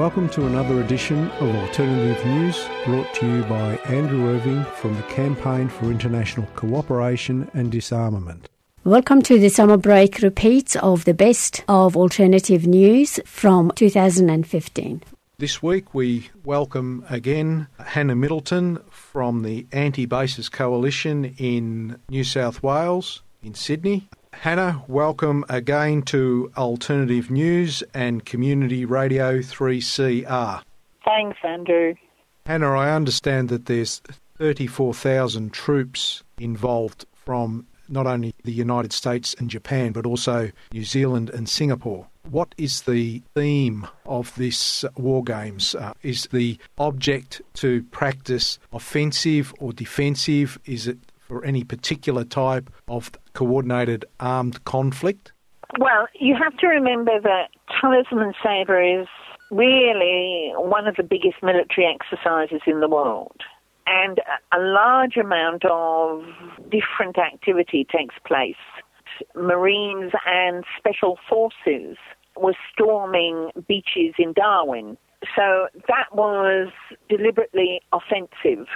Welcome to another edition of Alternative News brought to you by Andrew Irving from the Campaign for International Cooperation and Disarmament. Welcome to the summer break repeats of the best of alternative news from 2015. This week we welcome again Hannah Middleton from the Anti Bases Coalition in New South Wales, in Sydney. Hannah, welcome again to Alternative News and Community Radio 3CR. Thanks, Andrew. Hannah, I understand that there's 34,000 troops involved from not only the United States and Japan, but also New Zealand and Singapore. What is the theme of this war games? Uh, is the object to practice offensive or defensive? Is it for any particular type of coordinated armed conflict? Well, you have to remember that Talisman Sabre is really one of the biggest military exercises in the world. And a large amount of different activity takes place. Marines and special forces were storming beaches in Darwin. So that was deliberately offensive.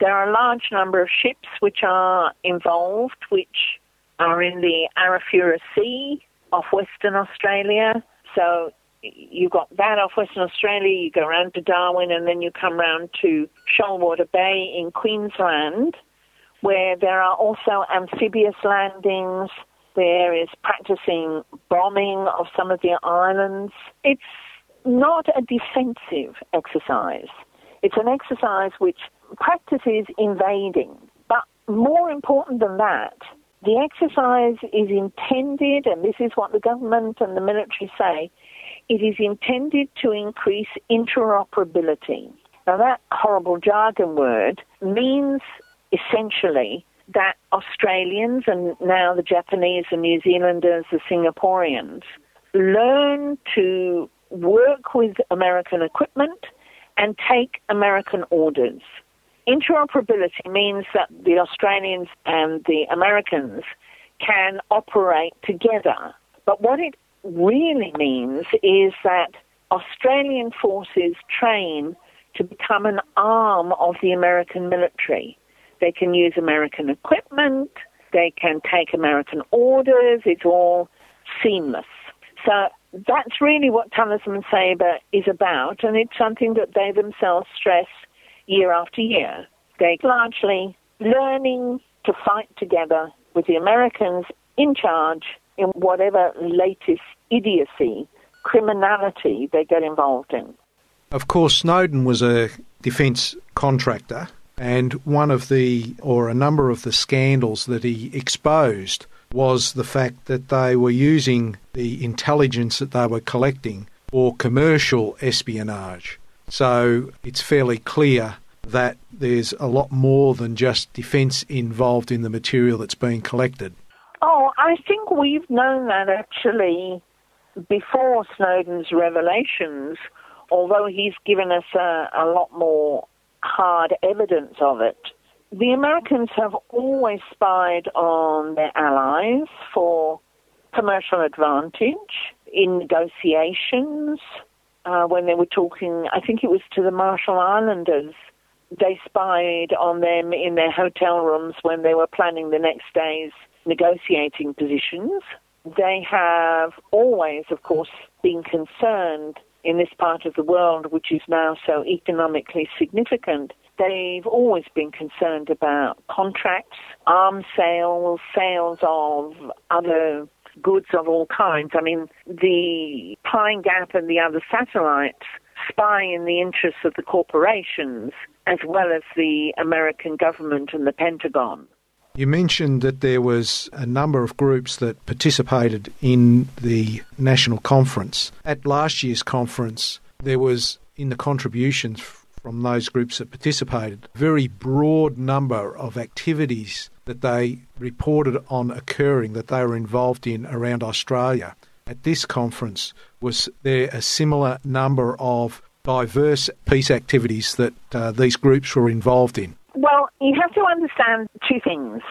There are a large number of ships which are involved, which are in the Arafura Sea off Western Australia. So you've got that off Western Australia, you go around to Darwin, and then you come round to Shoalwater Bay in Queensland, where there are also amphibious landings. There is practicing bombing of some of the islands. It's not a defensive exercise. It's an exercise which practices invading. But more important than that, the exercise is intended, and this is what the government and the military say, it is intended to increase interoperability. Now, that horrible jargon word means essentially that Australians and now the Japanese, the New Zealanders, the Singaporeans learn to work with American equipment and take American orders. Interoperability means that the Australians and the Americans can operate together. But what it really means is that Australian forces train to become an arm of the American military. They can use American equipment, they can take American orders, it's all seamless. So that's really what Talisman Sabre is about, and it's something that they themselves stress year after year. They're largely learning to fight together with the Americans in charge in whatever latest idiocy, criminality they get involved in. Of course, Snowden was a defence contractor, and one of the, or a number of the scandals that he exposed was the fact that they were using the intelligence that they were collecting for commercial espionage. So it's fairly clear that there's a lot more than just defence involved in the material that's being collected. Oh, I think we've known that actually before Snowden's revelations, although he's given us a, a lot more hard evidence of it. The Americans have always spied on their allies for commercial advantage in negotiations. Uh, when they were talking, I think it was to the Marshall Islanders, they spied on them in their hotel rooms when they were planning the next day's negotiating positions. They have always, of course, been concerned in this part of the world, which is now so economically significant. They've always been concerned about contracts, arms sales, sales of other goods of all kinds. I mean, the Pine Gap and the other satellites spy in the interests of the corporations as well as the American government and the Pentagon. You mentioned that there was a number of groups that participated in the national conference. At last year's conference, there was in the contributions from those groups that participated, a very broad number of activities that they reported on occurring that they were involved in around Australia. At this conference, was there a similar number of diverse peace activities that uh, these groups were involved in? Well, you have to understand two things.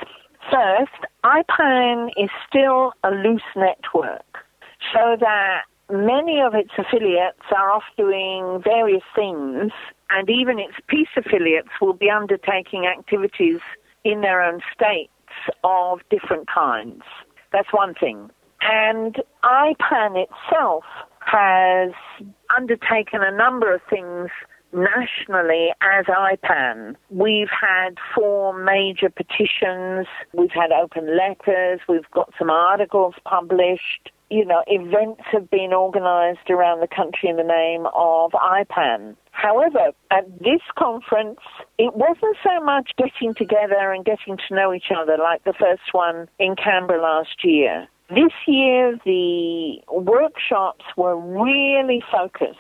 First, IPAN is still a loose network, so that many of its affiliates are off doing various things, and even its peace affiliates will be undertaking activities in their own states of different kinds. That's one thing. And IPAN itself has undertaken a number of things nationally as IPAN. We've had four major petitions, we've had open letters, we've got some articles published. You know, events have been organised around the country in the name of IPAN. However, at this conference, it wasn't so much getting together and getting to know each other like the first one in Canberra last year. This year, the workshops were really focused.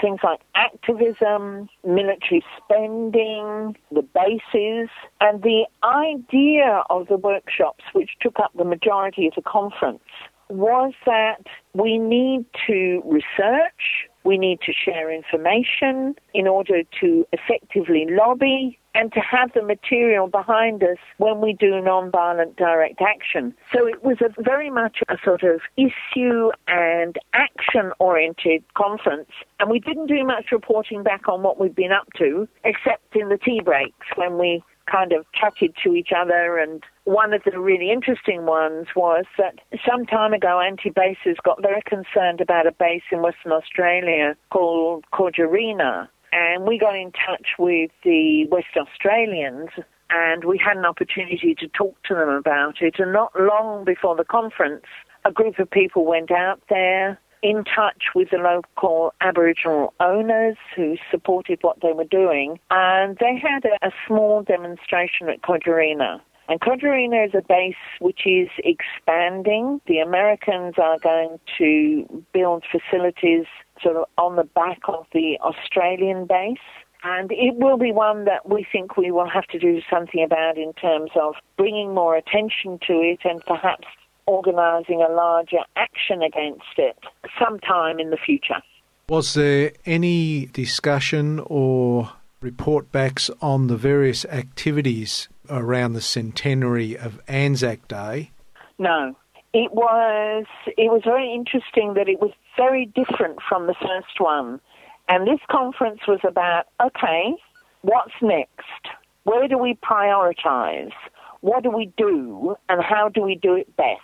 Things like activism, military spending, the bases, and the idea of the workshops, which took up the majority of the conference, was that we need to research, we need to share information in order to effectively lobby and to have the material behind us when we do non-violent direct action. So it was a very much a sort of issue and action oriented conference and we didn't do much reporting back on what we'd been up to except in the tea breaks when we kind of chatted to each other. And one of the really interesting ones was that some time ago, anti bases got very concerned about a base in Western Australia called Kojarena. And we got in touch with the West Australians and we had an opportunity to talk to them about it. And not long before the conference, a group of people went out there in touch with the local Aboriginal owners who supported what they were doing, and they had a, a small demonstration at Kojarena. And Kojarena is a base which is expanding. The Americans are going to build facilities sort of on the back of the Australian base. And it will be one that we think we will have to do something about in terms of bringing more attention to it and perhaps organising a larger action against it sometime in the future. Was there any discussion or report backs on the various activities around the centenary of Anzac Day? No. It was it was very interesting that it was very different from the first one. And this conference was about okay, what's next? Where do we prioritize? What do we do and how do we do it best?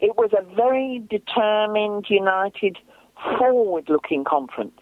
It was a very determined, united, forward looking conference.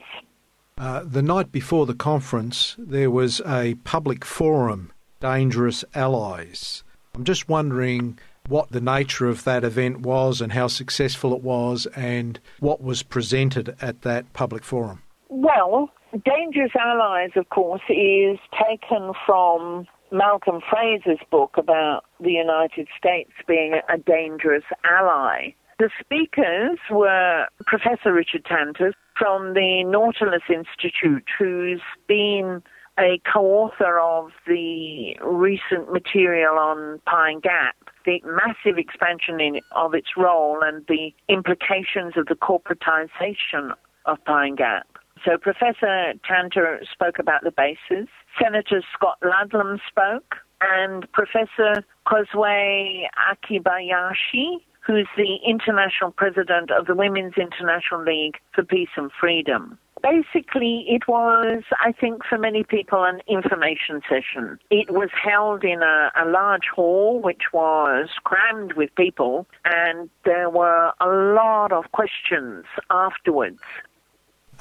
Uh, the night before the conference, there was a public forum, Dangerous Allies. I'm just wondering what the nature of that event was and how successful it was and what was presented at that public forum. Well, Dangerous Allies, of course, is taken from Malcolm Fraser's book about the United States being a dangerous ally. The speakers were Professor Richard Tanter from the Nautilus Institute, who's been a co-author of the recent material on Pine Gap, the massive expansion in, of its role and the implications of the corporatization of Pine Gap. So Professor Tanter spoke about the bases. Senator Scott Ludlam spoke, and Professor Kozue Akibayashi, who's the international president of the Women's International League for Peace and Freedom. Basically, it was, I think, for many people, an information session. It was held in a, a large hall, which was crammed with people, and there were a lot of questions afterwards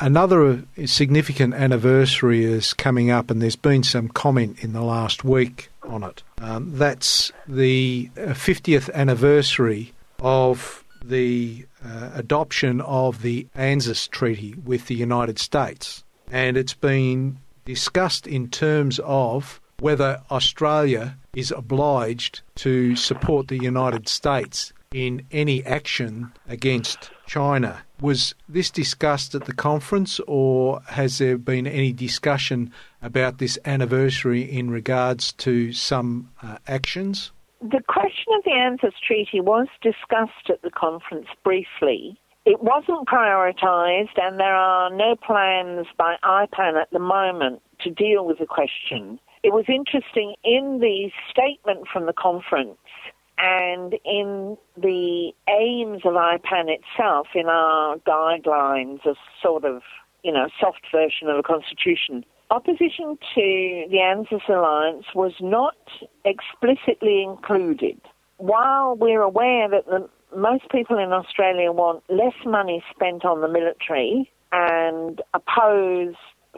Another significant anniversary is coming up, and there's been some comment in the last week on it. Um, that's the 50th anniversary of the uh, adoption of the ANZUS Treaty with the United States. And it's been discussed in terms of whether Australia is obliged to support the United States in any action against China Was this discussed at the conference, or has there been any discussion about this anniversary in regards to some uh, actions? The question of the ANZUS Treaty was discussed at the conference briefly. It wasn't prioritised, and there are no plans by IPAN at the moment to deal with the question. It was interesting in the statement from the conference and in the aims of IPAN itself, in our guidelines, a sort of, you know, soft version of a constitution, opposition to the ANZUS alliance was not explicitly included. While we're aware that the, most people in Australia want less money spent on the military and oppose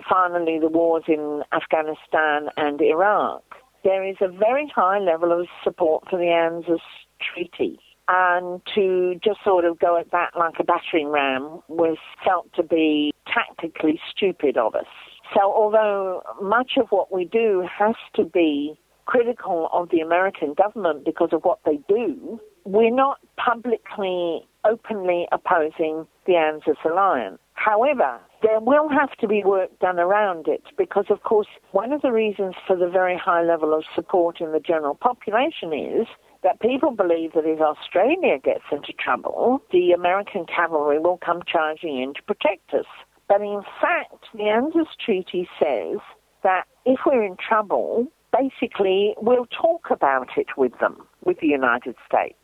finally the wars in Afghanistan and Iraq, there is a very high level of support for the ANZUS treaty. And to just sort of go at that like a battering ram was felt to be tactically stupid of us. So although much of what we do has to be critical of the American government because of what they do, we're not publicly, openly opposing the ANZUS alliance. However, there will have to be work done around it because, of course, one of the reasons for the very high level of support in the general population is that people believe that if Australia gets into trouble, the American cavalry will come charging in to protect us. But in fact, the ANZUS Treaty says that if we're in trouble, basically we'll talk about it with them, with the United States,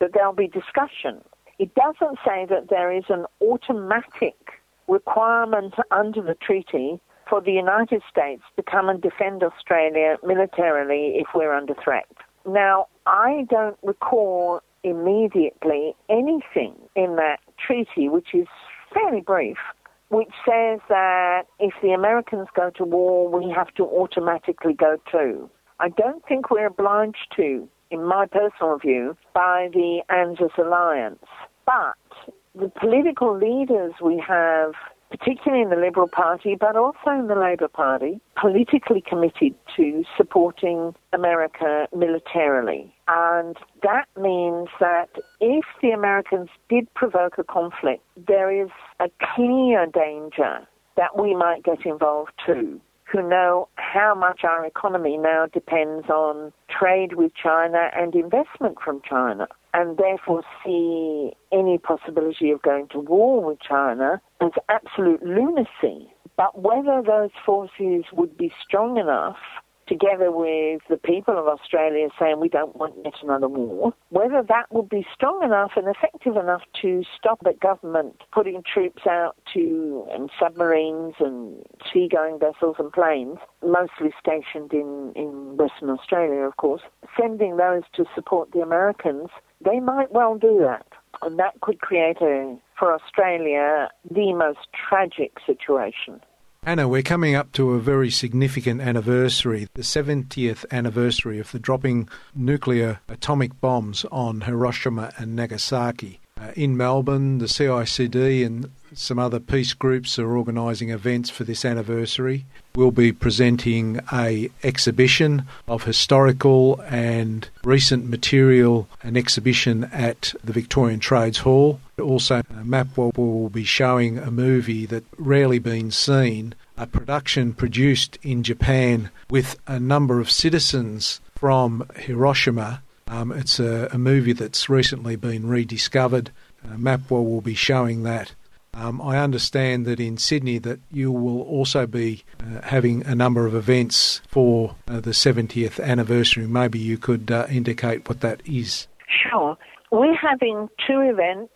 that there'll be discussion. It doesn't say that there is an automatic requirement under the treaty for the United States to come and defend Australia militarily if we're under threat. Now, I don't recall immediately anything in that treaty, which is fairly brief, which says that if the Americans go to war, we have to automatically go too. I don't think we're obliged to, in my personal view, by the ANZUS alliance. But the political leaders we have, particularly in the Liberal Party, but also in the Labor Party, politically committed to supporting America militarily. And that means that if the Americans did provoke a conflict, there is a clear danger that we might get involved too who know how much our economy now depends on trade with China and investment from China, and therefore see any possibility of going to war with China as absolute lunacy. But whether those forces would be strong enough together with the people of Australia saying we don't want yet another war, whether that would be strong enough and effective enough to stop the government putting troops out to and submarines and seagoing vessels and planes, mostly stationed in, in Western Australia, of course, sending those to support the Americans, they might well do that. And that could create a, for Australia, the most tragic situation. Hannah, we're coming up to a very significant anniversary, the 70th anniversary of the dropping nuclear atomic bombs on Hiroshima and Nagasaki. Uh, in Melbourne, the CICD and some other peace groups are organising events for this anniversary. We'll be presenting a exhibition of historical and recent material, an exhibition at the Victorian Trades Hall. Also, MAPWA will be showing a movie that rarely been seen, a production produced in Japan with a number of citizens from Hiroshima. Um, it's a, a, movie that's recently been rediscovered. Uh, will be showing that. Um, I understand that in Sydney that you will also be uh, having a number of events for uh, the 70th anniversary. Maybe you could uh, indicate what that is. Sure. We're having two events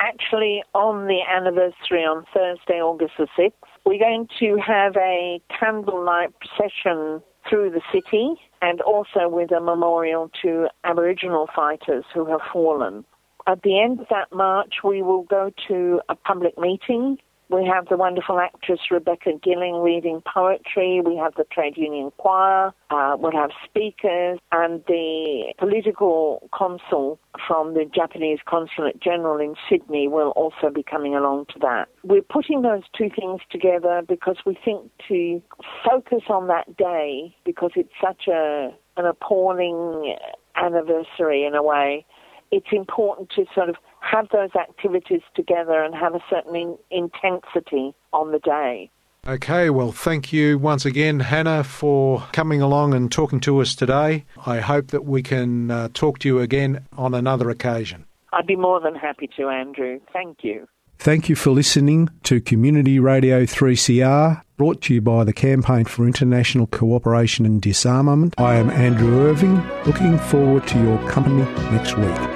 actually on the anniversary on Thursday, August the 6th. We're going to have a candlelight procession through the city and also with a memorial to Aboriginal fighters who have fallen. At the end of that march, we will go to a public meeting we have the wonderful actress Rebecca Gilling reading poetry. We have the trade union choir. Uh, we'll have speakers and the political consul from the Japanese Consulate General in Sydney will also be coming along to that. We're putting those two things together because we think to focus on that day because it's such a an appalling anniversary in a way it's important to sort of have those activities together and have a certain in- intensity on the day. Okay, well, thank you once again, Hannah, for coming along and talking to us today. I hope that we can uh, talk to you again on another occasion. I'd be more than happy to, Andrew. Thank you. Thank you for listening to Community Radio 3CR, brought to you by the Campaign for International Cooperation and Disarmament. I am Andrew Irving, looking forward to your company next week.